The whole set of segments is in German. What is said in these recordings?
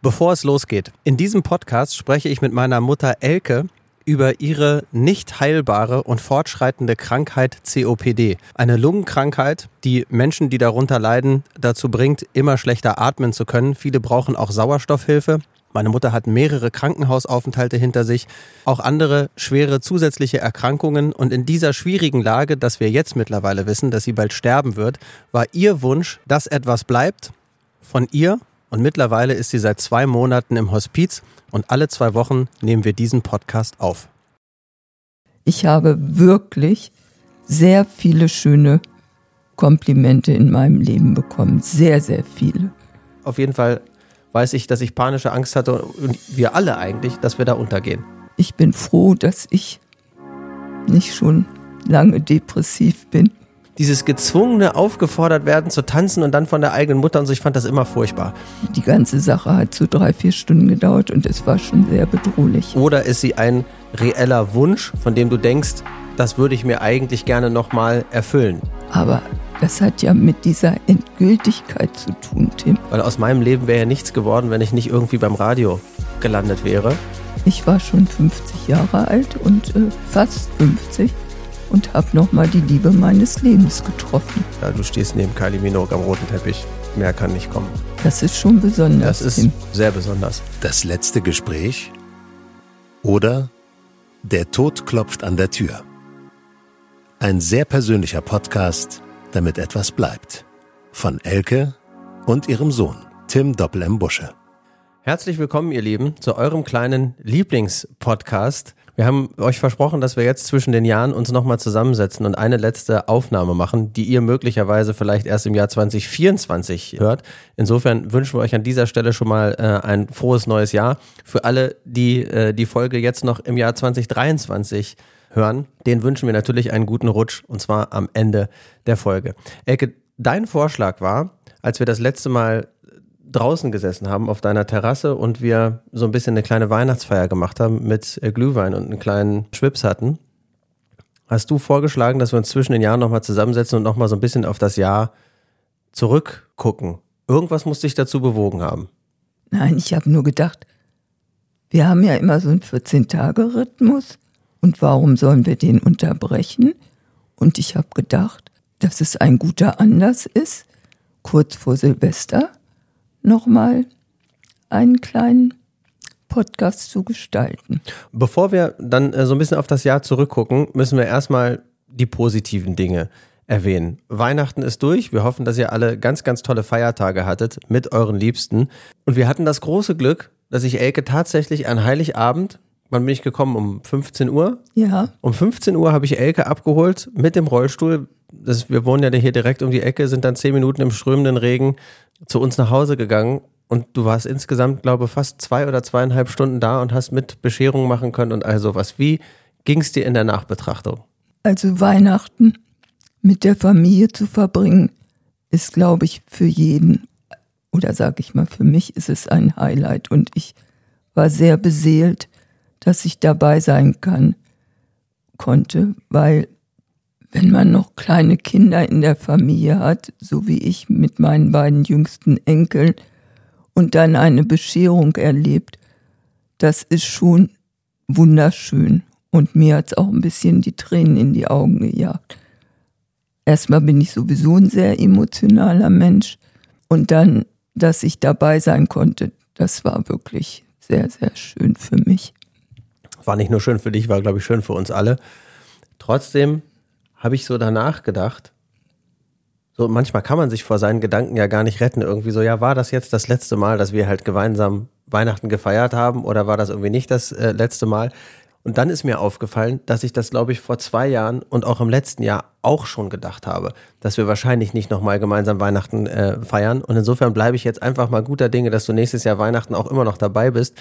Bevor es losgeht, in diesem Podcast spreche ich mit meiner Mutter Elke über ihre nicht heilbare und fortschreitende Krankheit COPD. Eine Lungenkrankheit, die Menschen, die darunter leiden, dazu bringt, immer schlechter atmen zu können. Viele brauchen auch Sauerstoffhilfe. Meine Mutter hat mehrere Krankenhausaufenthalte hinter sich, auch andere schwere zusätzliche Erkrankungen. Und in dieser schwierigen Lage, dass wir jetzt mittlerweile wissen, dass sie bald sterben wird, war ihr Wunsch, dass etwas bleibt von ihr. Und mittlerweile ist sie seit zwei Monaten im Hospiz und alle zwei Wochen nehmen wir diesen Podcast auf. Ich habe wirklich sehr viele schöne Komplimente in meinem Leben bekommen. Sehr, sehr viele. Auf jeden Fall weiß ich, dass ich panische Angst hatte und wir alle eigentlich, dass wir da untergehen. Ich bin froh, dass ich nicht schon lange depressiv bin dieses gezwungene aufgefordert werden zu tanzen und dann von der eigenen Mutter und so, ich fand das immer furchtbar. Die ganze Sache hat so drei, vier Stunden gedauert und es war schon sehr bedrohlich. Oder ist sie ein reeller Wunsch, von dem du denkst, das würde ich mir eigentlich gerne nochmal erfüllen? Aber das hat ja mit dieser Endgültigkeit zu tun, Tim. Weil aus meinem Leben wäre ja nichts geworden, wenn ich nicht irgendwie beim Radio gelandet wäre. Ich war schon 50 Jahre alt und äh, fast 50 und habe nochmal die Liebe meines Lebens getroffen. Ja, du stehst neben Kylie Minogue am roten Teppich. Mehr kann nicht kommen. Das ist schon besonders. Das ist Tim. sehr besonders. Das letzte Gespräch oder Der Tod klopft an der Tür. Ein sehr persönlicher Podcast, damit etwas bleibt. Von Elke und ihrem Sohn, Tim Doppel M. Busche. Herzlich willkommen, ihr Lieben, zu eurem kleinen Lieblingspodcast wir haben euch versprochen, dass wir jetzt zwischen den Jahren uns nochmal zusammensetzen und eine letzte Aufnahme machen, die ihr möglicherweise vielleicht erst im Jahr 2024 hört. Insofern wünschen wir euch an dieser Stelle schon mal äh, ein frohes neues Jahr. Für alle, die äh, die Folge jetzt noch im Jahr 2023 hören, denen wünschen wir natürlich einen guten Rutsch und zwar am Ende der Folge. Elke, dein Vorschlag war, als wir das letzte Mal draußen gesessen haben auf deiner Terrasse und wir so ein bisschen eine kleine Weihnachtsfeier gemacht haben mit äh, Glühwein und einen kleinen Schwips hatten, hast du vorgeschlagen, dass wir uns zwischen den Jahren nochmal zusammensetzen und nochmal so ein bisschen auf das Jahr zurückgucken. Irgendwas muss dich dazu bewogen haben. Nein, ich habe nur gedacht, wir haben ja immer so einen 14-Tage-Rhythmus und warum sollen wir den unterbrechen? Und ich habe gedacht, dass es ein guter Anlass ist, kurz vor Silvester nochmal einen kleinen Podcast zu gestalten. Bevor wir dann äh, so ein bisschen auf das Jahr zurückgucken, müssen wir erstmal die positiven Dinge erwähnen. Weihnachten ist durch. Wir hoffen, dass ihr alle ganz, ganz tolle Feiertage hattet mit euren Liebsten. Und wir hatten das große Glück, dass ich Elke tatsächlich an Heiligabend, wann bin ich gekommen? Um 15 Uhr? Ja. Um 15 Uhr habe ich Elke abgeholt mit dem Rollstuhl. Das, wir wohnen ja hier direkt um die Ecke, sind dann zehn Minuten im strömenden Regen zu uns nach Hause gegangen und du warst insgesamt, glaube ich, fast zwei oder zweieinhalb Stunden da und hast mit Bescherung machen können und all sowas. Wie ging es dir in der Nachbetrachtung? Also Weihnachten mit der Familie zu verbringen, ist, glaube ich, für jeden, oder sage ich mal, für mich ist es ein Highlight und ich war sehr beseelt, dass ich dabei sein kann, konnte, weil wenn man noch kleine Kinder in der Familie hat, so wie ich mit meinen beiden jüngsten Enkeln, und dann eine Bescherung erlebt, das ist schon wunderschön. Und mir hat es auch ein bisschen die Tränen in die Augen gejagt. Erstmal bin ich sowieso ein sehr emotionaler Mensch. Und dann, dass ich dabei sein konnte, das war wirklich sehr, sehr schön für mich. War nicht nur schön für dich, war, glaube ich, schön für uns alle. Trotzdem habe ich so danach gedacht, so manchmal kann man sich vor seinen Gedanken ja gar nicht retten. Irgendwie so, ja, war das jetzt das letzte Mal, dass wir halt gemeinsam Weihnachten gefeiert haben oder war das irgendwie nicht das äh, letzte Mal? Und dann ist mir aufgefallen, dass ich das, glaube ich, vor zwei Jahren und auch im letzten Jahr auch schon gedacht habe, dass wir wahrscheinlich nicht nochmal gemeinsam Weihnachten äh, feiern. Und insofern bleibe ich jetzt einfach mal guter Dinge, dass du nächstes Jahr Weihnachten auch immer noch dabei bist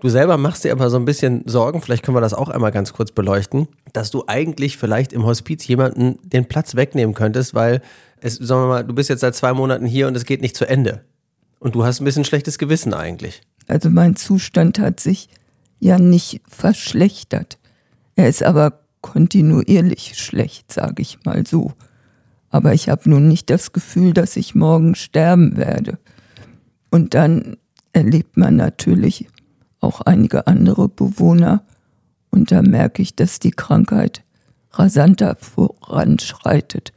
Du selber machst dir aber so ein bisschen Sorgen, vielleicht können wir das auch einmal ganz kurz beleuchten, dass du eigentlich vielleicht im Hospiz jemanden den Platz wegnehmen könntest, weil es, sagen wir mal, du bist jetzt seit zwei Monaten hier und es geht nicht zu Ende. Und du hast ein bisschen schlechtes Gewissen eigentlich. Also mein Zustand hat sich ja nicht verschlechtert. Er ist aber kontinuierlich schlecht, sage ich mal so. Aber ich habe nun nicht das Gefühl, dass ich morgen sterben werde. Und dann erlebt man natürlich auch einige andere Bewohner und da merke ich, dass die Krankheit rasanter voranschreitet.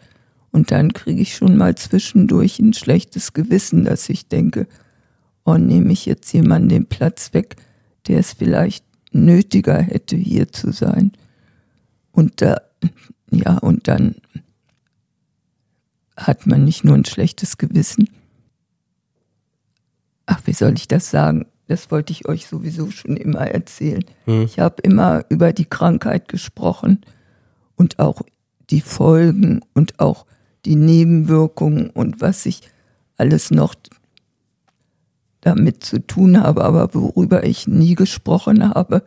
Und dann kriege ich schon mal zwischendurch ein schlechtes Gewissen, dass ich denke, oh, nehme ich jetzt jemanden den Platz weg, der es vielleicht nötiger hätte, hier zu sein. Und da, ja, und dann hat man nicht nur ein schlechtes Gewissen. Ach, wie soll ich das sagen? Das wollte ich euch sowieso schon immer erzählen. Hm. Ich habe immer über die Krankheit gesprochen und auch die Folgen und auch die Nebenwirkungen und was ich alles noch damit zu tun habe, aber worüber ich nie gesprochen habe,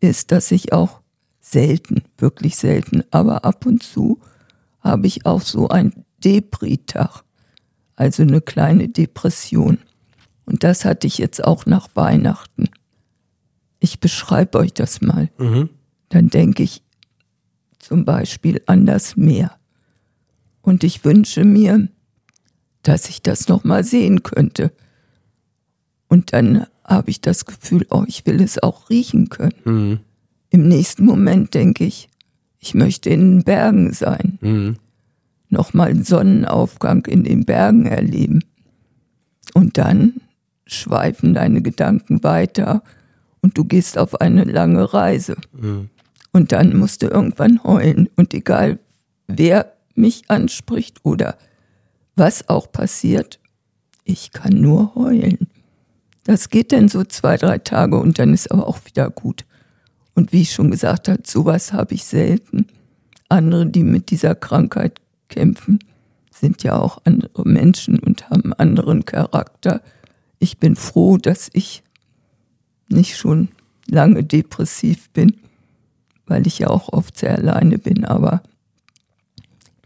ist, dass ich auch selten, wirklich selten, aber ab und zu habe ich auch so ein Depri-Tag, also eine kleine Depression. Und das hatte ich jetzt auch nach Weihnachten. Ich beschreibe euch das mal. Mhm. Dann denke ich zum Beispiel an das Meer. Und ich wünsche mir, dass ich das noch mal sehen könnte. Und dann habe ich das Gefühl, oh, ich will es auch riechen können. Mhm. Im nächsten Moment denke ich, ich möchte in den Bergen sein. Mhm. Nochmal einen Sonnenaufgang in den Bergen erleben. Und dann schweifen deine Gedanken weiter und du gehst auf eine lange Reise. Mhm. Und dann musst du irgendwann heulen. Und egal, wer mich anspricht oder was auch passiert, ich kann nur heulen. Das geht dann so zwei, drei Tage und dann ist aber auch wieder gut. Und wie ich schon gesagt habe, sowas habe ich selten. Andere, die mit dieser Krankheit kämpfen, sind ja auch andere Menschen und haben anderen Charakter. Ich bin froh, dass ich nicht schon lange depressiv bin, weil ich ja auch oft sehr alleine bin. Aber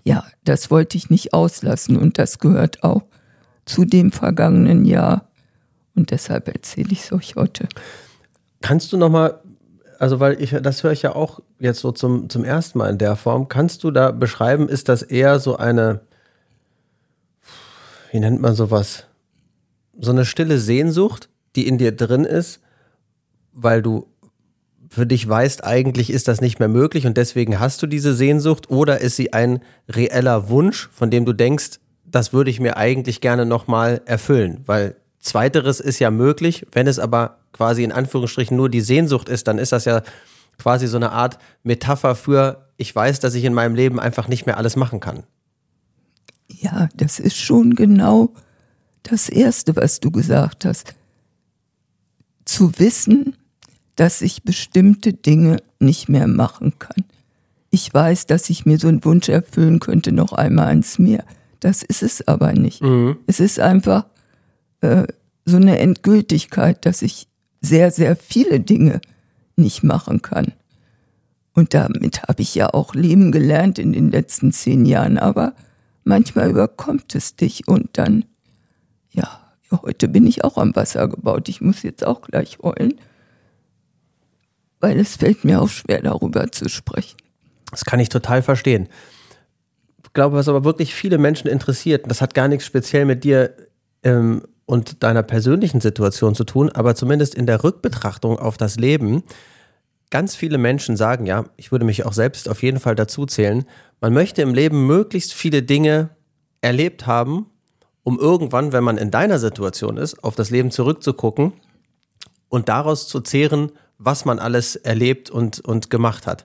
ja, das wollte ich nicht auslassen und das gehört auch zu dem vergangenen Jahr und deshalb erzähle ich es euch heute. Kannst du nochmal, also weil ich, das höre ich ja auch jetzt so zum, zum ersten Mal in der Form, kannst du da beschreiben, ist das eher so eine, wie nennt man sowas, so eine stille Sehnsucht, die in dir drin ist, weil du für dich weißt, eigentlich ist das nicht mehr möglich und deswegen hast du diese Sehnsucht? Oder ist sie ein reeller Wunsch, von dem du denkst, das würde ich mir eigentlich gerne nochmal erfüllen, weil Zweiteres ist ja möglich, wenn es aber quasi in Anführungsstrichen nur die Sehnsucht ist, dann ist das ja quasi so eine Art Metapher für, ich weiß, dass ich in meinem Leben einfach nicht mehr alles machen kann. Ja, das ist schon genau das Erste, was du gesagt hast. Zu wissen, dass ich bestimmte Dinge nicht mehr machen kann. Ich weiß, dass ich mir so einen Wunsch erfüllen könnte, noch einmal ans Meer. Das ist es aber nicht. Mhm. Es ist einfach, äh, so eine Endgültigkeit, dass ich sehr, sehr viele Dinge nicht machen kann. Und damit habe ich ja auch leben gelernt in den letzten zehn Jahren. Aber manchmal überkommt es dich und dann, ja, heute bin ich auch am Wasser gebaut. Ich muss jetzt auch gleich heulen, weil es fällt mir auch schwer, darüber zu sprechen. Das kann ich total verstehen. Ich glaube, was aber wirklich viele Menschen interessiert, das hat gar nichts speziell mit dir ähm, und deiner persönlichen Situation zu tun, aber zumindest in der Rückbetrachtung auf das Leben. Ganz viele Menschen sagen, ja, ich würde mich auch selbst auf jeden Fall dazu zählen, man möchte im Leben möglichst viele Dinge erlebt haben, um irgendwann, wenn man in deiner Situation ist, auf das Leben zurückzugucken und daraus zu zehren, was man alles erlebt und, und gemacht hat.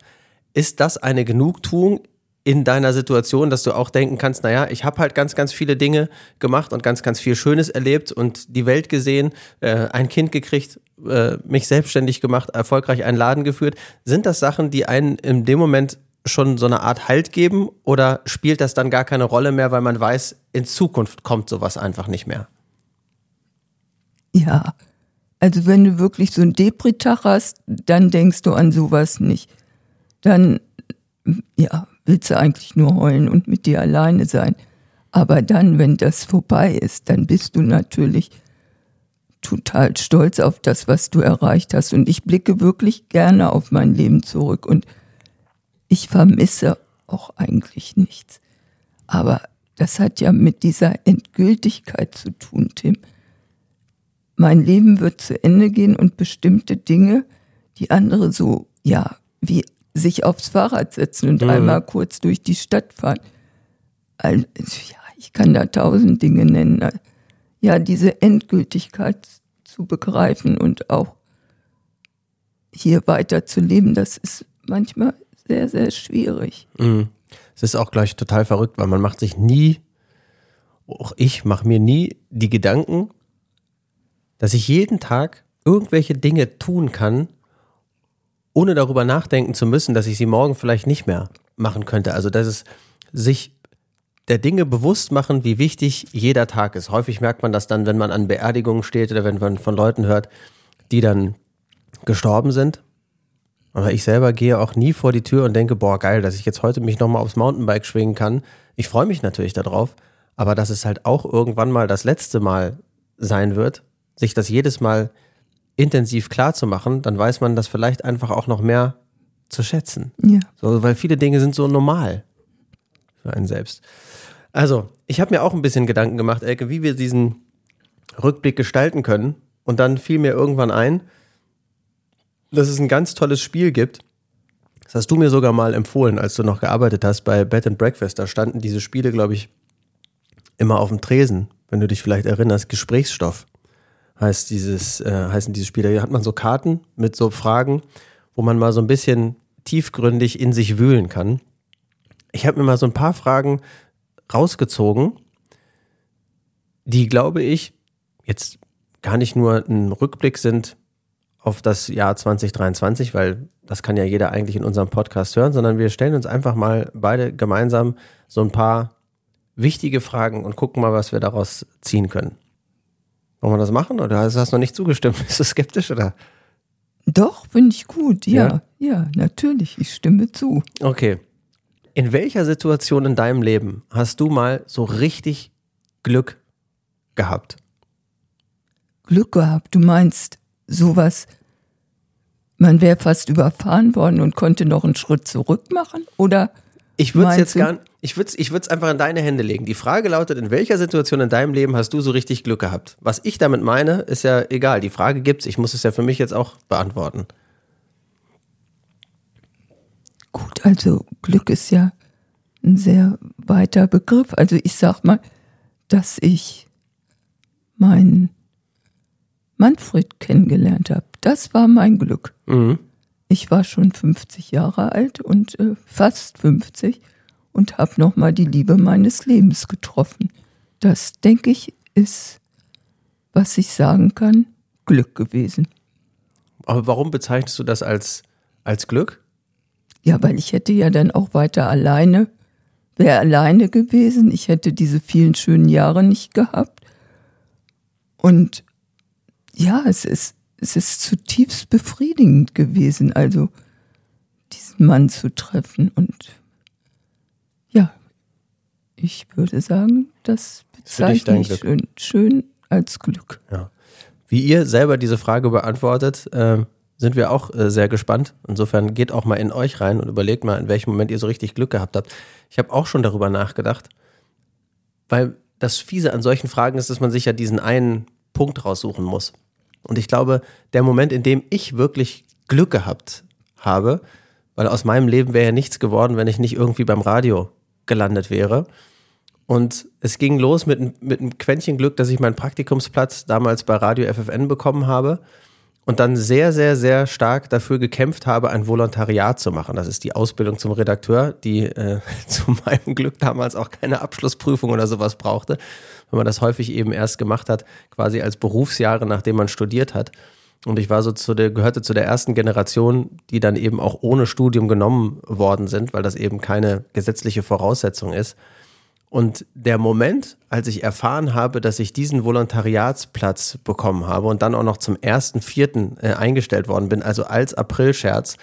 Ist das eine Genugtuung in deiner Situation, dass du auch denken kannst, naja, ich habe halt ganz, ganz viele Dinge gemacht und ganz, ganz viel Schönes erlebt und die Welt gesehen, äh, ein Kind gekriegt, äh, mich selbstständig gemacht, erfolgreich einen Laden geführt. Sind das Sachen, die einen in dem Moment schon so eine Art Halt geben oder spielt das dann gar keine Rolle mehr, weil man weiß, in Zukunft kommt sowas einfach nicht mehr? Ja, also wenn du wirklich so einen Depri-Tag hast, dann denkst du an sowas nicht. Dann, ja, willst du eigentlich nur heulen und mit dir alleine sein. Aber dann, wenn das vorbei ist, dann bist du natürlich total stolz auf das, was du erreicht hast. Und ich blicke wirklich gerne auf mein Leben zurück und ich vermisse auch eigentlich nichts. Aber das hat ja mit dieser Endgültigkeit zu tun, Tim. mein Leben wird zu Ende gehen und bestimmte Dinge, die andere so, ja, wie sich aufs Fahrrad setzen und Mhm. einmal kurz durch die Stadt fahren. Also, ja, ich kann da tausend Dinge nennen. Ja, diese Endgültigkeit zu begreifen und auch hier weiter zu leben, das ist manchmal sehr, sehr schwierig. Mhm. Es ist auch gleich total verrückt, weil man macht sich nie, auch ich mache mir nie die Gedanken, dass ich jeden Tag irgendwelche Dinge tun kann, ohne darüber nachdenken zu müssen, dass ich sie morgen vielleicht nicht mehr machen könnte. Also, dass es sich der Dinge bewusst machen, wie wichtig jeder Tag ist. Häufig merkt man das dann, wenn man an Beerdigungen steht oder wenn man von Leuten hört, die dann gestorben sind. Aber ich selber gehe auch nie vor die Tür und denke, boah, geil, dass ich jetzt heute mich nochmal aufs Mountainbike schwingen kann. Ich freue mich natürlich darauf, aber dass es halt auch irgendwann mal das letzte Mal sein wird, sich das jedes Mal intensiv klar zu machen, dann weiß man das vielleicht einfach auch noch mehr zu schätzen. Ja. So, weil viele Dinge sind so normal für einen selbst. Also, ich habe mir auch ein bisschen Gedanken gemacht, Elke, wie wir diesen Rückblick gestalten können. Und dann fiel mir irgendwann ein, dass es ein ganz tolles Spiel gibt. Das hast du mir sogar mal empfohlen, als du noch gearbeitet hast bei Bed and Breakfast. Da standen diese Spiele, glaube ich, immer auf dem Tresen, wenn du dich vielleicht erinnerst. Gesprächsstoff heißt dieses, äh, heißen diese Spiele. Hier hat man so Karten mit so Fragen, wo man mal so ein bisschen tiefgründig in sich wühlen kann. Ich habe mir mal so ein paar Fragen rausgezogen, die, glaube ich, jetzt gar nicht nur ein Rückblick sind auf das Jahr 2023, weil das kann ja jeder eigentlich in unserem Podcast hören, sondern wir stellen uns einfach mal beide gemeinsam so ein paar wichtige Fragen und gucken mal, was wir daraus ziehen können. Wollen wir das machen oder hast du noch nicht zugestimmt? Bist du skeptisch oder? Doch, finde ich gut, ja. Ja? ja. natürlich, ich stimme zu. Okay. In welcher Situation in deinem Leben hast du mal so richtig Glück gehabt? Glück gehabt, du meinst sowas, man wäre fast überfahren worden und konnte noch einen Schritt zurück machen? Oder Ich würde es jetzt du? gar ich würde es ich würd's einfach in deine Hände legen. Die Frage lautet, in welcher Situation in deinem Leben hast du so richtig Glück gehabt? Was ich damit meine, ist ja egal. Die Frage gibt's. Ich muss es ja für mich jetzt auch beantworten. gut, also Glück ist ja ein sehr weiter Begriff. Also ich sag mal, dass ich meinen Manfred kennengelernt habe. Das war mein Glück. Mhm. Ich war schon 50 Jahre alt und äh, fast 50 und habe nochmal die Liebe meines Lebens getroffen. Das, denke ich, ist, was ich sagen kann, Glück gewesen. Aber warum bezeichnest du das als, als Glück? Ja, weil ich hätte ja dann auch weiter alleine, wäre alleine gewesen. Ich hätte diese vielen schönen Jahre nicht gehabt. Und ja, es ist, es ist zutiefst befriedigend gewesen, also diesen Mann zu treffen. Und ja, ich würde sagen, das bezeichne ich schön, schön als Glück. Ja. Wie ihr selber diese Frage beantwortet, äh, sind wir auch äh, sehr gespannt. Insofern geht auch mal in euch rein und überlegt mal, in welchem Moment ihr so richtig Glück gehabt habt. Ich habe auch schon darüber nachgedacht, weil das Fiese an solchen Fragen ist, dass man sich ja diesen einen Punkt raussuchen muss. Und ich glaube, der Moment, in dem ich wirklich Glück gehabt habe, weil aus meinem Leben wäre ja nichts geworden, wenn ich nicht irgendwie beim Radio gelandet wäre. Und es ging los mit, mit einem Quäntchen Glück, dass ich meinen Praktikumsplatz damals bei Radio FFN bekommen habe und dann sehr, sehr, sehr stark dafür gekämpft habe, ein Volontariat zu machen. Das ist die Ausbildung zum Redakteur, die äh, zu meinem Glück damals auch keine Abschlussprüfung oder sowas brauchte, wenn man das häufig eben erst gemacht hat, quasi als Berufsjahre, nachdem man studiert hat. Und ich war so zu der, gehörte zu der ersten Generation, die dann eben auch ohne Studium genommen worden sind, weil das eben keine gesetzliche Voraussetzung ist. Und der Moment, als ich erfahren habe, dass ich diesen Volontariatsplatz bekommen habe und dann auch noch zum ersten Vierten äh, eingestellt worden bin, also als Aprilscherz,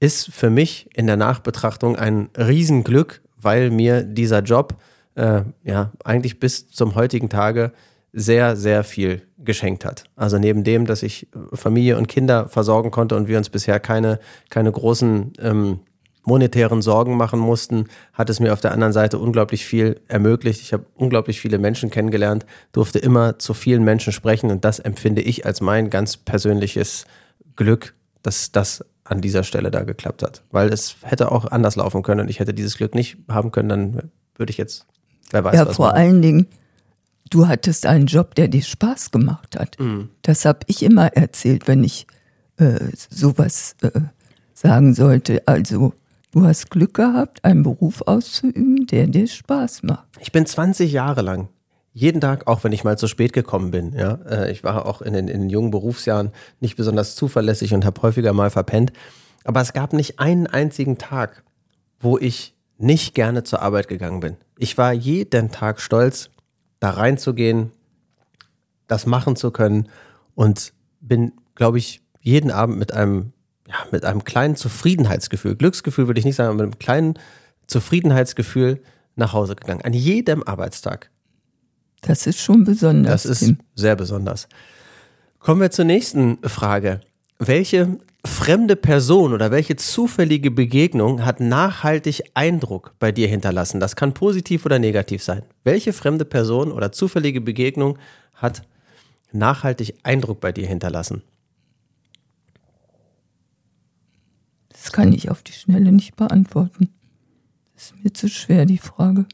ist für mich in der Nachbetrachtung ein Riesenglück, weil mir dieser Job äh, ja eigentlich bis zum heutigen Tage sehr, sehr viel geschenkt hat. Also neben dem, dass ich Familie und Kinder versorgen konnte und wir uns bisher keine, keine großen ähm, monetären Sorgen machen mussten, hat es mir auf der anderen Seite unglaublich viel ermöglicht. Ich habe unglaublich viele Menschen kennengelernt, durfte immer zu vielen Menschen sprechen und das empfinde ich als mein ganz persönliches Glück, dass das an dieser Stelle da geklappt hat. Weil es hätte auch anders laufen können und ich hätte dieses Glück nicht haben können, dann würde ich jetzt, wer weiß Ja, was vor machen. allen Dingen, du hattest einen Job, der dir Spaß gemacht hat. Mhm. Das habe ich immer erzählt, wenn ich äh, sowas äh, sagen sollte. Also, du hast Glück gehabt, einen Beruf auszuüben, der dir Spaß macht. Ich bin 20 Jahre lang jeden Tag, auch wenn ich mal zu spät gekommen bin, ja, äh, ich war auch in den, in den jungen Berufsjahren nicht besonders zuverlässig und habe häufiger mal verpennt. Aber es gab nicht einen einzigen Tag, wo ich nicht gerne zur Arbeit gegangen bin. Ich war jeden Tag stolz, da reinzugehen, das machen zu können und bin, glaube ich, jeden Abend mit einem, ja, mit einem kleinen Zufriedenheitsgefühl, Glücksgefühl würde ich nicht sagen, aber mit einem kleinen Zufriedenheitsgefühl nach Hause gegangen. An jedem Arbeitstag. Das ist schon besonders. Das ist Tim. sehr besonders. Kommen wir zur nächsten Frage. Welche fremde Person oder welche zufällige Begegnung hat nachhaltig Eindruck bei dir hinterlassen? Das kann positiv oder negativ sein. Welche fremde Person oder zufällige Begegnung hat nachhaltig Eindruck bei dir hinterlassen? Das kann ich auf die Schnelle nicht beantworten. Das ist mir zu schwer, die Frage.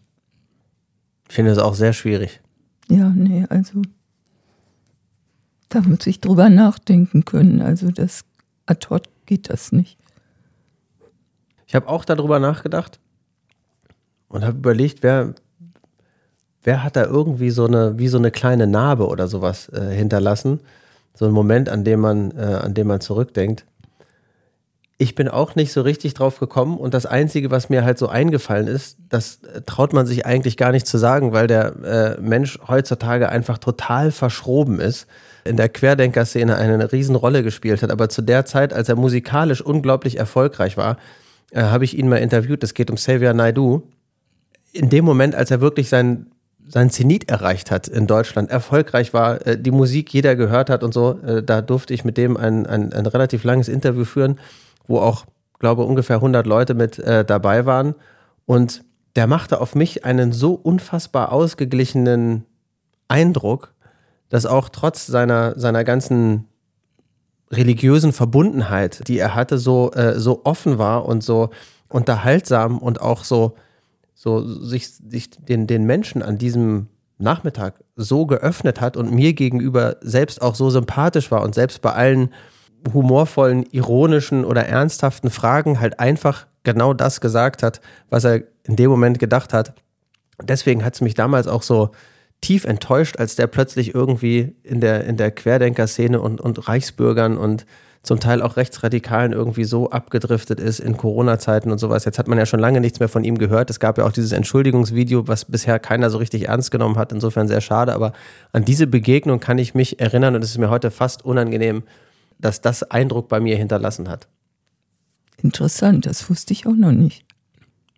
Ich finde es auch sehr schwierig. Ja, nee, also da muss ich drüber nachdenken können. Also das ad hoc geht das nicht. Ich habe auch darüber nachgedacht und habe überlegt, wer, wer hat da irgendwie so eine, wie so eine kleine Narbe oder sowas äh, hinterlassen. So ein Moment, an dem man, äh, an dem man zurückdenkt. Ich bin auch nicht so richtig drauf gekommen und das Einzige, was mir halt so eingefallen ist, das äh, traut man sich eigentlich gar nicht zu sagen, weil der äh, Mensch heutzutage einfach total verschroben ist, in der Querdenker-Szene eine Riesenrolle gespielt hat. Aber zu der Zeit, als er musikalisch unglaublich erfolgreich war, äh, habe ich ihn mal interviewt. Es geht um Xavier Naidoo. In dem Moment, als er wirklich sein, sein Zenit erreicht hat in Deutschland, erfolgreich war, äh, die Musik jeder gehört hat und so, äh, da durfte ich mit dem ein, ein, ein relativ langes Interview führen, wo auch, glaube ungefähr 100 Leute mit äh, dabei waren. Und der machte auf mich einen so unfassbar ausgeglichenen Eindruck, dass auch trotz seiner, seiner ganzen religiösen Verbundenheit, die er hatte, so, äh, so offen war und so unterhaltsam und auch so, so sich, sich den, den Menschen an diesem Nachmittag so geöffnet hat und mir gegenüber selbst auch so sympathisch war und selbst bei allen humorvollen, ironischen oder ernsthaften Fragen halt einfach genau das gesagt hat, was er in dem Moment gedacht hat. Deswegen hat es mich damals auch so tief enttäuscht, als der plötzlich irgendwie in der, in der Querdenker-Szene und, und Reichsbürgern und zum Teil auch Rechtsradikalen irgendwie so abgedriftet ist in Corona-Zeiten und sowas. Jetzt hat man ja schon lange nichts mehr von ihm gehört. Es gab ja auch dieses Entschuldigungsvideo, was bisher keiner so richtig ernst genommen hat. Insofern sehr schade. Aber an diese Begegnung kann ich mich erinnern und es ist mir heute fast unangenehm, dass das Eindruck bei mir hinterlassen hat. Interessant, das wusste ich auch noch nicht.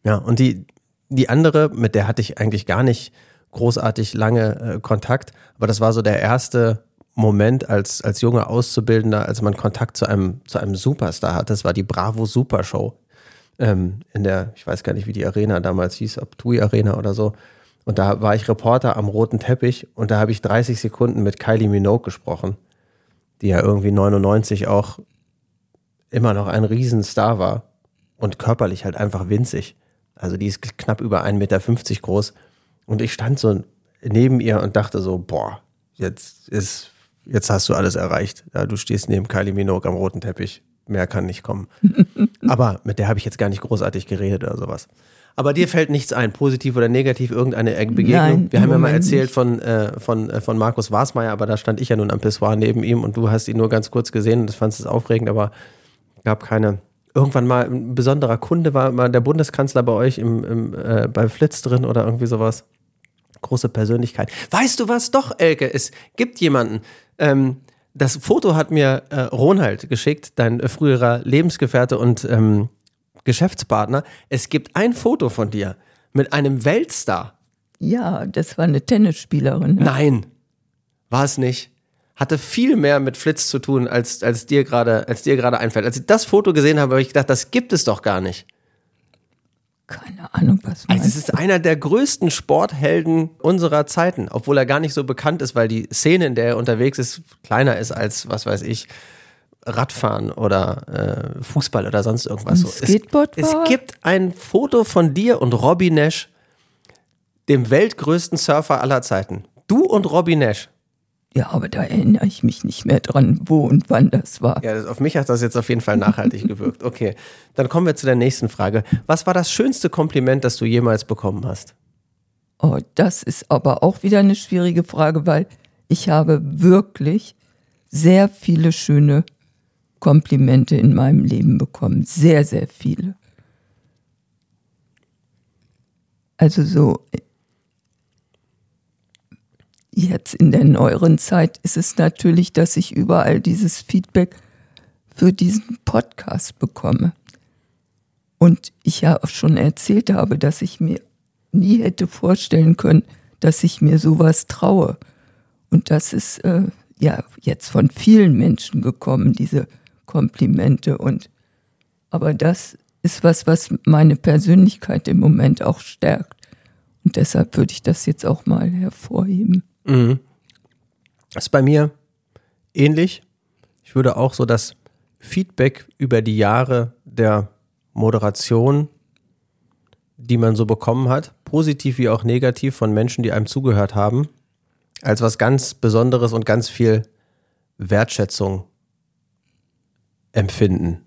Ja, und die, die andere, mit der hatte ich eigentlich gar nicht großartig lange äh, Kontakt, aber das war so der erste Moment als, als junger Auszubildender, als man Kontakt zu einem, zu einem Superstar hatte. Das war die Bravo Super Show ähm, in der, ich weiß gar nicht, wie die Arena damals hieß, ob TUI Arena oder so. Und da war ich Reporter am roten Teppich und da habe ich 30 Sekunden mit Kylie Minogue gesprochen, die ja irgendwie 99 auch immer noch ein Riesenstar war und körperlich halt einfach winzig. Also die ist knapp über 1,50 Meter groß. Und ich stand so neben ihr und dachte so, boah, jetzt ist, jetzt hast du alles erreicht. Ja, du stehst neben Kylie Minogue am roten Teppich. Mehr kann nicht kommen. Aber mit der habe ich jetzt gar nicht großartig geredet oder sowas. Aber dir fällt nichts ein, positiv oder negativ, irgendeine Begegnung? Nein, Wir haben ja mal erzählt nicht. von, äh, von, äh, von Markus Wasmeier, aber da stand ich ja nun am Pissoir neben ihm und du hast ihn nur ganz kurz gesehen und das fandest es aufregend, aber gab keine. Irgendwann mal ein besonderer Kunde war mal der Bundeskanzler bei euch im, im, äh, bei Flitz drin oder irgendwie sowas. Große Persönlichkeit. Weißt du was? Doch, Elke, es gibt jemanden. Ähm, das Foto hat mir äh, Ronald geschickt, dein früherer Lebensgefährte und ähm, Geschäftspartner. Es gibt ein Foto von dir mit einem Weltstar. Ja, das war eine Tennisspielerin. Ne? Nein, war es nicht. Hatte viel mehr mit Flitz zu tun, als, als dir gerade als dir gerade einfällt. Als ich das Foto gesehen habe, habe ich gedacht, das gibt es doch gar nicht. Keine Ahnung, was also es ist einer der größten Sporthelden unserer Zeiten, obwohl er gar nicht so bekannt ist, weil die Szene, in der er unterwegs ist, kleiner ist als, was weiß ich, Radfahren oder äh, Fußball oder sonst irgendwas. So. Skateboard es, es gibt ein Foto von dir und Robbie Nash, dem weltgrößten Surfer aller Zeiten. Du und Robbie Nash. Ja, aber da erinnere ich mich nicht mehr dran, wo und wann das war. Ja, auf mich hat das jetzt auf jeden Fall nachhaltig gewirkt. Okay, dann kommen wir zu der nächsten Frage. Was war das schönste Kompliment, das du jemals bekommen hast? Oh, das ist aber auch wieder eine schwierige Frage, weil ich habe wirklich sehr viele schöne Komplimente in meinem Leben bekommen. Sehr, sehr viele. Also so Jetzt in der neueren Zeit ist es natürlich, dass ich überall dieses Feedback für diesen Podcast bekomme. Und ich ja auch schon erzählt habe, dass ich mir nie hätte vorstellen können, dass ich mir sowas traue. Und das ist äh, ja jetzt von vielen Menschen gekommen, diese Komplimente. Und aber das ist was, was meine Persönlichkeit im Moment auch stärkt. Und deshalb würde ich das jetzt auch mal hervorheben. Mhm. Das ist bei mir ähnlich. Ich würde auch so das Feedback über die Jahre der Moderation, die man so bekommen hat, positiv wie auch negativ von Menschen, die einem zugehört haben, als was ganz Besonderes und ganz viel Wertschätzung empfinden.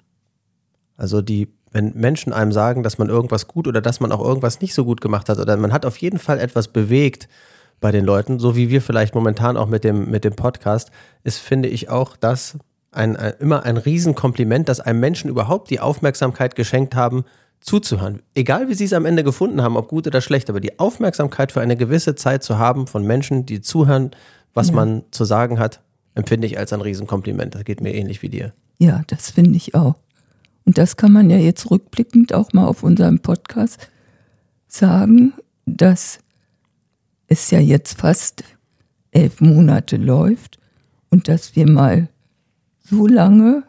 Also die, wenn Menschen einem sagen, dass man irgendwas gut oder dass man auch irgendwas nicht so gut gemacht hat oder man hat auf jeden Fall etwas bewegt, bei den Leuten, so wie wir vielleicht momentan auch mit dem, mit dem Podcast, ist, finde ich auch das ein, ein, immer ein Riesenkompliment, dass einem Menschen überhaupt die Aufmerksamkeit geschenkt haben, zuzuhören. Egal wie sie es am Ende gefunden haben, ob gut oder schlecht, aber die Aufmerksamkeit für eine gewisse Zeit zu haben von Menschen, die zuhören, was ja. man zu sagen hat, empfinde ich als ein Riesenkompliment. Das geht mir ähnlich wie dir. Ja, das finde ich auch. Und das kann man ja jetzt rückblickend auch mal auf unserem Podcast sagen, dass es ja jetzt fast elf Monate läuft und dass wir mal so lange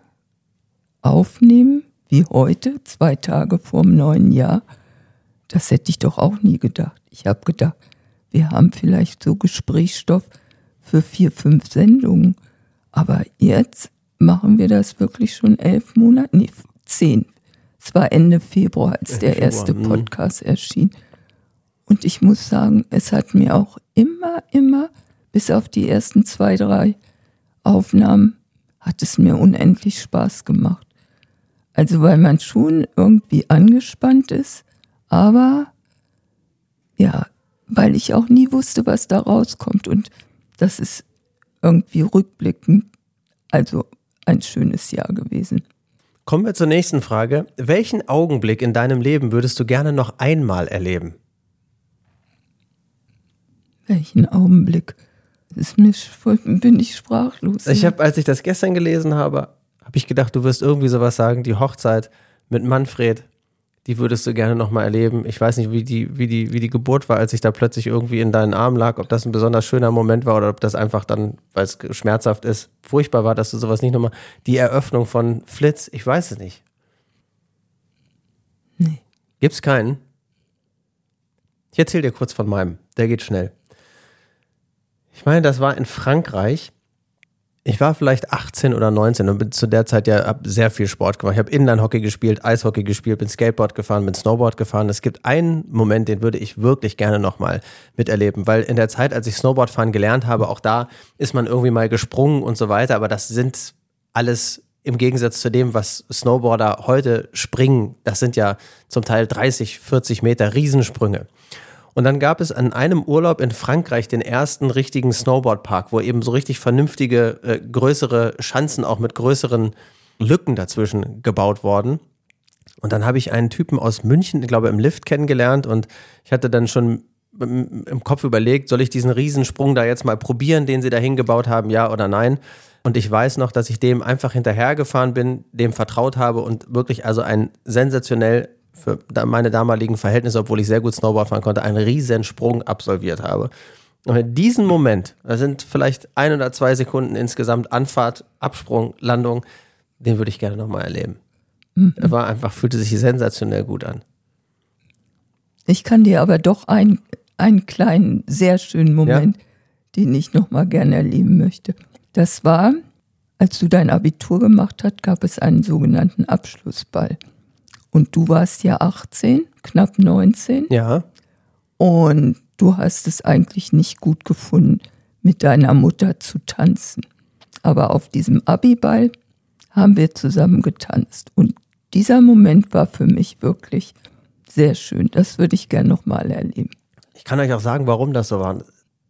aufnehmen wie heute, zwei Tage vorm neuen Jahr, das hätte ich doch auch nie gedacht. Ich habe gedacht, wir haben vielleicht so Gesprächsstoff für vier, fünf Sendungen. Aber jetzt machen wir das wirklich schon elf Monate, nee, zehn. Es war Ende Februar, als der erste mhm. Podcast erschien. Und ich muss sagen, es hat mir auch immer, immer, bis auf die ersten zwei, drei Aufnahmen, hat es mir unendlich Spaß gemacht. Also weil man schon irgendwie angespannt ist, aber ja, weil ich auch nie wusste, was da rauskommt. Und das ist irgendwie rückblickend, also ein schönes Jahr gewesen. Kommen wir zur nächsten Frage. Welchen Augenblick in deinem Leben würdest du gerne noch einmal erleben? Welchen Augenblick? Ist mir voll, bin ich sprachlos. Ich habe, als ich das gestern gelesen habe, habe ich gedacht, du wirst irgendwie sowas sagen, die Hochzeit mit Manfred, die würdest du gerne nochmal erleben. Ich weiß nicht, wie die, wie, die, wie die Geburt war, als ich da plötzlich irgendwie in deinen Armen lag, ob das ein besonders schöner Moment war oder ob das einfach dann, weil es schmerzhaft ist, furchtbar war, dass du sowas nicht nochmal. Die Eröffnung von Flitz, ich weiß es nicht. Nee. Gibt's keinen? Ich erzähle dir kurz von meinem. Der geht schnell. Ich meine, das war in Frankreich. Ich war vielleicht 18 oder 19 und bin zu der Zeit ja sehr viel Sport gemacht. Ich habe Inline-Hockey gespielt, Eishockey gespielt, bin Skateboard gefahren, bin Snowboard gefahren. Es gibt einen Moment, den würde ich wirklich gerne nochmal miterleben, weil in der Zeit, als ich Snowboard fahren gelernt habe, auch da ist man irgendwie mal gesprungen und so weiter, aber das sind alles im Gegensatz zu dem, was Snowboarder heute springen, das sind ja zum Teil 30, 40 Meter Riesensprünge. Und dann gab es an einem Urlaub in Frankreich den ersten richtigen Snowboardpark, wo eben so richtig vernünftige, äh, größere Schanzen auch mit größeren Lücken dazwischen gebaut worden. Und dann habe ich einen Typen aus München, ich glaube, im Lift kennengelernt und ich hatte dann schon im Kopf überlegt, soll ich diesen Riesensprung da jetzt mal probieren, den sie da hingebaut haben, ja oder nein? Und ich weiß noch, dass ich dem einfach hinterhergefahren bin, dem vertraut habe und wirklich also ein sensationell für meine damaligen Verhältnisse, obwohl ich sehr gut Snowboard fahren konnte, einen riesen Sprung absolviert habe. Und in diesem Moment, da sind vielleicht ein oder zwei Sekunden insgesamt Anfahrt, Absprung, Landung, den würde ich gerne nochmal erleben. Mhm. Er war einfach, fühlte sich sensationell gut an. Ich kann dir aber doch ein, einen kleinen, sehr schönen Moment, ja. den ich noch mal gerne erleben möchte. Das war, als du dein Abitur gemacht hast, gab es einen sogenannten Abschlussball. Und du warst ja 18, knapp 19. Ja. Und du hast es eigentlich nicht gut gefunden, mit deiner Mutter zu tanzen. Aber auf diesem Abiball haben wir zusammen getanzt. Und dieser Moment war für mich wirklich sehr schön. Das würde ich gerne nochmal erleben. Ich kann euch auch sagen, warum das so war.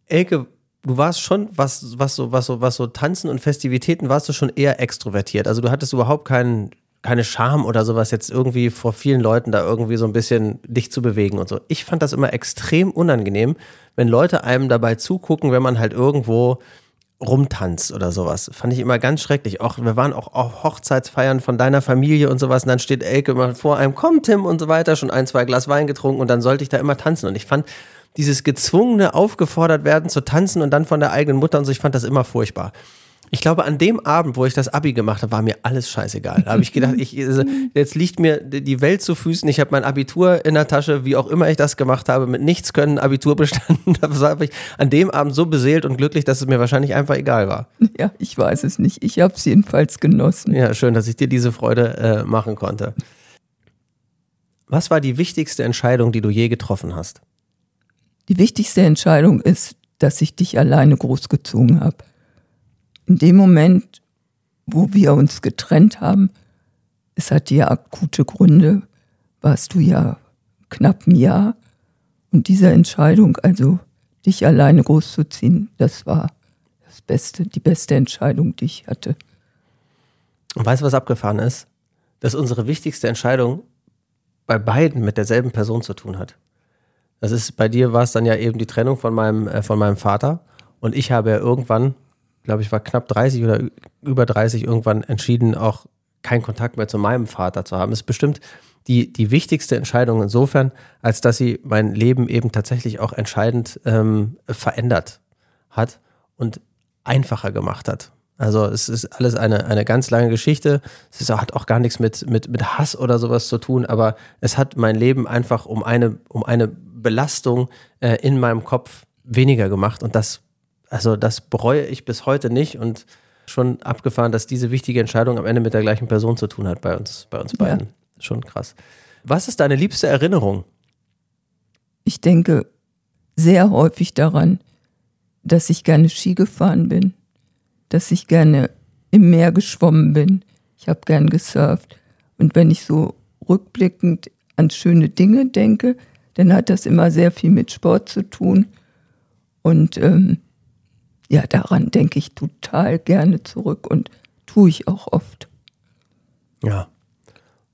Elke, du warst schon, was, was, so, was, so, was so Tanzen und Festivitäten, warst du schon eher extrovertiert. Also du hattest überhaupt keinen keine Scham oder sowas jetzt irgendwie vor vielen Leuten da irgendwie so ein bisschen dich zu bewegen und so. Ich fand das immer extrem unangenehm, wenn Leute einem dabei zugucken, wenn man halt irgendwo rumtanzt oder sowas. Fand ich immer ganz schrecklich. Auch wir waren auch auf Hochzeitsfeiern von deiner Familie und sowas und dann steht Elke immer vor einem, komm Tim und so weiter, schon ein, zwei Glas Wein getrunken und dann sollte ich da immer tanzen und ich fand dieses gezwungene aufgefordert werden zu tanzen und dann von der eigenen Mutter und so, ich fand das immer furchtbar. Ich glaube, an dem Abend, wo ich das Abi gemacht habe, war mir alles scheißegal. Da habe ich gedacht, ich, jetzt liegt mir die Welt zu Füßen. Ich habe mein Abitur in der Tasche, wie auch immer ich das gemacht habe, mit nichts können Abitur bestanden. Da war ich an dem Abend so beseelt und glücklich, dass es mir wahrscheinlich einfach egal war. Ja, ich weiß es nicht. Ich habe es jedenfalls genossen. Ja, schön, dass ich dir diese Freude äh, machen konnte. Was war die wichtigste Entscheidung, die du je getroffen hast? Die wichtigste Entscheidung ist, dass ich dich alleine großgezogen habe in dem Moment, wo wir uns getrennt haben, es hatte ja akute Gründe, warst du ja knapp ein Jahr. Und diese Entscheidung, also dich alleine großzuziehen, das war das Beste, die beste Entscheidung, die ich hatte. Und weißt du, was abgefahren ist? Dass unsere wichtigste Entscheidung bei beiden mit derselben Person zu tun hat. Das ist, bei dir war es dann ja eben die Trennung von meinem, äh, von meinem Vater. Und ich habe ja irgendwann glaube ich, war knapp 30 oder über 30 irgendwann entschieden, auch keinen Kontakt mehr zu meinem Vater zu haben. Ist bestimmt die, die wichtigste Entscheidung insofern, als dass sie mein Leben eben tatsächlich auch entscheidend ähm, verändert hat und einfacher gemacht hat. Also es ist alles eine, eine ganz lange Geschichte. Es ist, hat auch gar nichts mit, mit, mit Hass oder sowas zu tun, aber es hat mein Leben einfach um eine, um eine Belastung äh, in meinem Kopf weniger gemacht und das also das bereue ich bis heute nicht und schon abgefahren, dass diese wichtige Entscheidung am Ende mit der gleichen Person zu tun hat bei uns, bei uns beiden. Ja. Schon krass. Was ist deine liebste Erinnerung? Ich denke sehr häufig daran, dass ich gerne Ski gefahren bin, dass ich gerne im Meer geschwommen bin. Ich habe gern gesurft. Und wenn ich so rückblickend an schöne Dinge denke, dann hat das immer sehr viel mit Sport zu tun. Und ähm, ja, daran denke ich total gerne zurück und tue ich auch oft. Ja.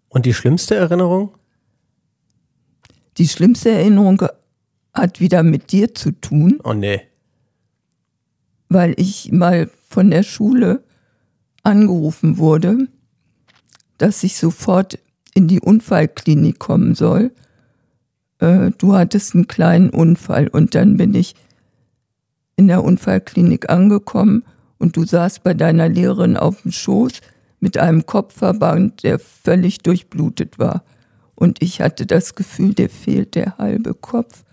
Und die schlimmste Erinnerung? Die schlimmste Erinnerung hat wieder mit dir zu tun. Oh nee. Weil ich mal von der Schule angerufen wurde, dass ich sofort in die Unfallklinik kommen soll. Äh, du hattest einen kleinen Unfall und dann bin ich in der Unfallklinik angekommen und du saßt bei deiner Lehrerin auf dem Schoß mit einem Kopfverband, der völlig durchblutet war. Und ich hatte das Gefühl, dir fehlt der halbe Kopf.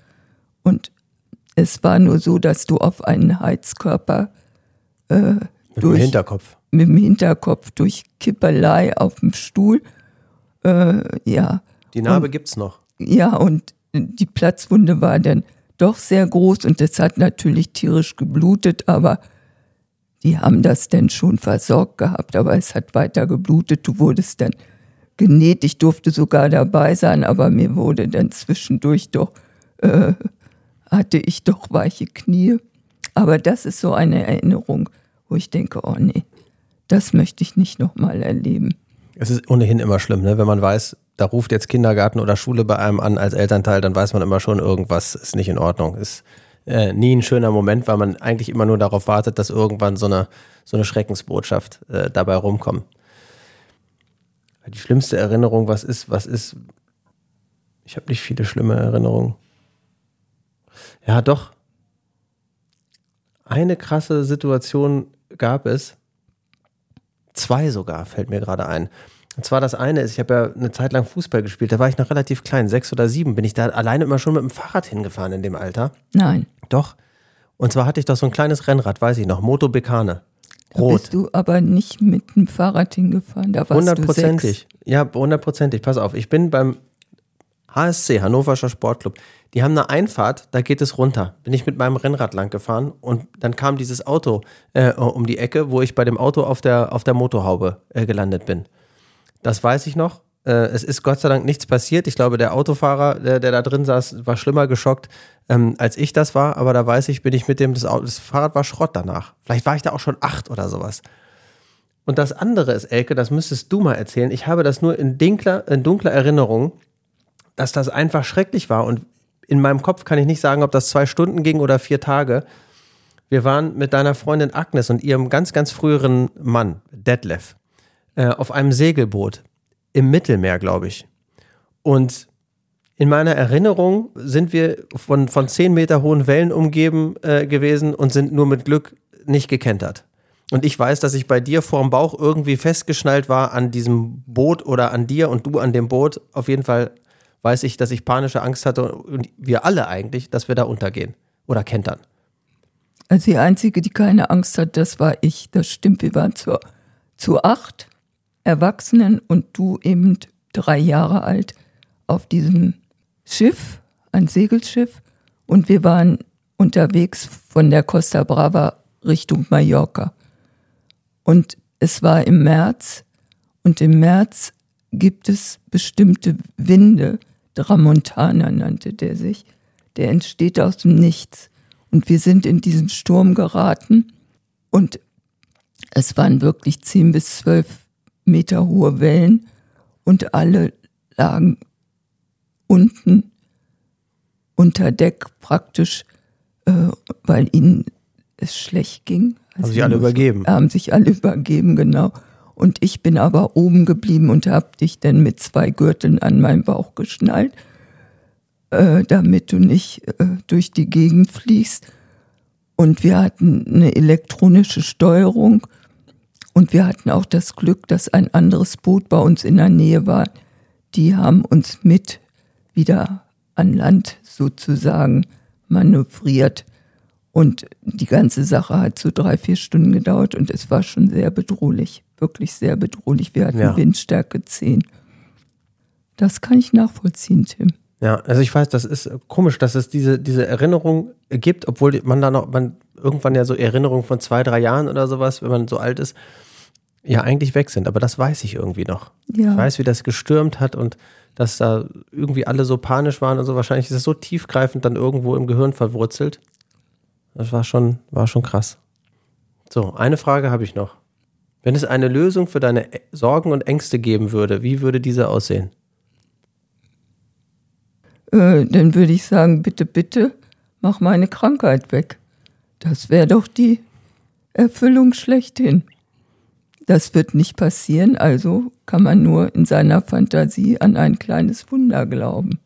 Und es war nur so, dass du auf einen Heizkörper äh, mit durch, dem Hinterkopf. Mit dem Hinterkopf durch Kipperlei auf dem Stuhl. Äh, ja. Die Narbe und, gibt's noch. Ja, und die Platzwunde war dann doch sehr groß und es hat natürlich tierisch geblutet, aber die haben das denn schon versorgt gehabt, aber es hat weiter geblutet. Du wurdest dann genäht. Ich durfte sogar dabei sein, aber mir wurde dann zwischendurch doch, äh, hatte ich doch weiche Knie. Aber das ist so eine Erinnerung, wo ich denke, oh nee, das möchte ich nicht nochmal erleben. Es ist ohnehin immer schlimm, ne? wenn man weiß, da ruft jetzt Kindergarten oder Schule bei einem an als Elternteil, dann weiß man immer schon, irgendwas ist nicht in Ordnung. Ist äh, nie ein schöner Moment, weil man eigentlich immer nur darauf wartet, dass irgendwann so eine, so eine Schreckensbotschaft äh, dabei rumkommt. Die schlimmste Erinnerung, was ist, was ist. Ich habe nicht viele schlimme Erinnerungen. Ja, doch. Eine krasse Situation gab es. Zwei sogar, fällt mir gerade ein. Und zwar das eine ist, ich habe ja eine Zeit lang Fußball gespielt, da war ich noch relativ klein, sechs oder sieben, bin ich da alleine immer schon mit dem Fahrrad hingefahren in dem Alter. Nein. Doch. Und zwar hatte ich doch so ein kleines Rennrad, weiß ich noch, Moto Bekane. Da Rot. bist du aber nicht mit dem Fahrrad hingefahren. Da warst. Hundertprozentig. Ja, hundertprozentig. Pass auf, ich bin beim HSC, Hannoverscher Sportclub. Die haben eine Einfahrt, da geht es runter. Bin ich mit meinem Rennrad lang gefahren und dann kam dieses Auto äh, um die Ecke, wo ich bei dem Auto auf der, auf der Motorhaube äh, gelandet bin. Das weiß ich noch. Äh, es ist Gott sei Dank nichts passiert. Ich glaube, der Autofahrer, der, der da drin saß, war schlimmer geschockt, ähm, als ich das war. Aber da weiß ich, bin ich mit dem, das, Auto, das Fahrrad war Schrott danach. Vielleicht war ich da auch schon acht oder sowas. Und das andere ist, Elke, das müsstest du mal erzählen. Ich habe das nur in dunkler, in dunkler Erinnerung, dass das einfach schrecklich war. Und in meinem Kopf kann ich nicht sagen, ob das zwei Stunden ging oder vier Tage. Wir waren mit deiner Freundin Agnes und ihrem ganz, ganz früheren Mann, Detlef, äh, auf einem Segelboot im Mittelmeer, glaube ich. Und in meiner Erinnerung sind wir von, von zehn Meter hohen Wellen umgeben äh, gewesen und sind nur mit Glück nicht gekentert. Und ich weiß, dass ich bei dir vorm Bauch irgendwie festgeschnallt war an diesem Boot oder an dir und du an dem Boot. Auf jeden Fall weiß ich, dass ich panische Angst hatte und wir alle eigentlich, dass wir da untergehen oder kentern. Also die Einzige, die keine Angst hat, das war ich. Das stimmt, wir waren zu, zu acht Erwachsenen und du eben drei Jahre alt auf diesem Schiff, ein Segelschiff. Und wir waren unterwegs von der Costa Brava Richtung Mallorca. Und es war im März und im März gibt es bestimmte Winde, Tramontana nannte der sich, der entsteht aus dem Nichts. Und wir sind in diesen Sturm geraten und es waren wirklich zehn bis zwölf Meter hohe Wellen und alle lagen unten unter Deck praktisch, äh, weil ihnen es schlecht ging. Haben sich alle übergeben. Haben sich alle übergeben, genau. Und ich bin aber oben geblieben und habe dich dann mit zwei Gürteln an meinen Bauch geschnallt, äh, damit du nicht äh, durch die Gegend fliegst. Und wir hatten eine elektronische Steuerung und wir hatten auch das Glück, dass ein anderes Boot bei uns in der Nähe war. Die haben uns mit wieder an Land sozusagen manövriert. Und die ganze Sache hat so drei, vier Stunden gedauert und es war schon sehr bedrohlich, wirklich sehr bedrohlich. Wir hatten Ja. Windstärke 10. Das kann ich nachvollziehen, Tim. Ja, also ich weiß, das ist komisch, dass es diese, diese Erinnerung gibt, obwohl man da noch, man irgendwann ja so Erinnerungen von zwei, drei Jahren oder sowas, wenn man so alt ist, ja eigentlich weg sind. Aber das weiß ich irgendwie noch. Ja. Ich weiß, wie das gestürmt hat und dass da irgendwie alle so panisch waren und so. Wahrscheinlich ist es so tiefgreifend dann irgendwo im Gehirn verwurzelt. Das war schon, war schon krass. So, eine Frage habe ich noch. Wenn es eine Lösung für deine Sorgen und Ängste geben würde, wie würde diese aussehen? Äh, dann würde ich sagen, bitte, bitte, mach meine Krankheit weg. Das wäre doch die Erfüllung schlechthin. Das wird nicht passieren, also kann man nur in seiner Fantasie an ein kleines Wunder glauben.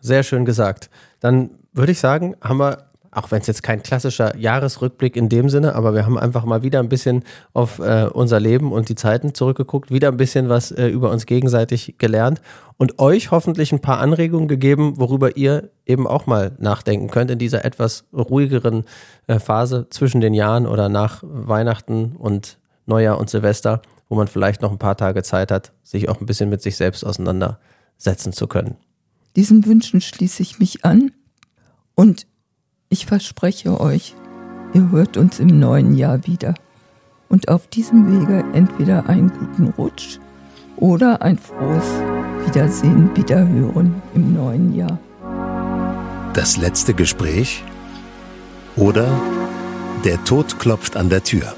Sehr schön gesagt. Dann würde ich sagen, haben wir, auch wenn es jetzt kein klassischer Jahresrückblick in dem Sinne, aber wir haben einfach mal wieder ein bisschen auf äh, unser Leben und die Zeiten zurückgeguckt, wieder ein bisschen was äh, über uns gegenseitig gelernt und euch hoffentlich ein paar Anregungen gegeben, worüber ihr eben auch mal nachdenken könnt in dieser etwas ruhigeren äh, Phase zwischen den Jahren oder nach Weihnachten und Neujahr und Silvester, wo man vielleicht noch ein paar Tage Zeit hat, sich auch ein bisschen mit sich selbst auseinandersetzen zu können. Diesen Wünschen schließe ich mich an und ich verspreche euch, ihr hört uns im neuen Jahr wieder. Und auf diesem Wege entweder einen guten Rutsch oder ein frohes Wiedersehen, Wiederhören im neuen Jahr. Das letzte Gespräch oder Der Tod klopft an der Tür.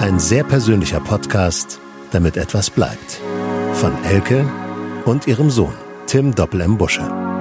Ein sehr persönlicher Podcast, damit etwas bleibt. Von Elke und ihrem Sohn Tim Doppel M. Busche.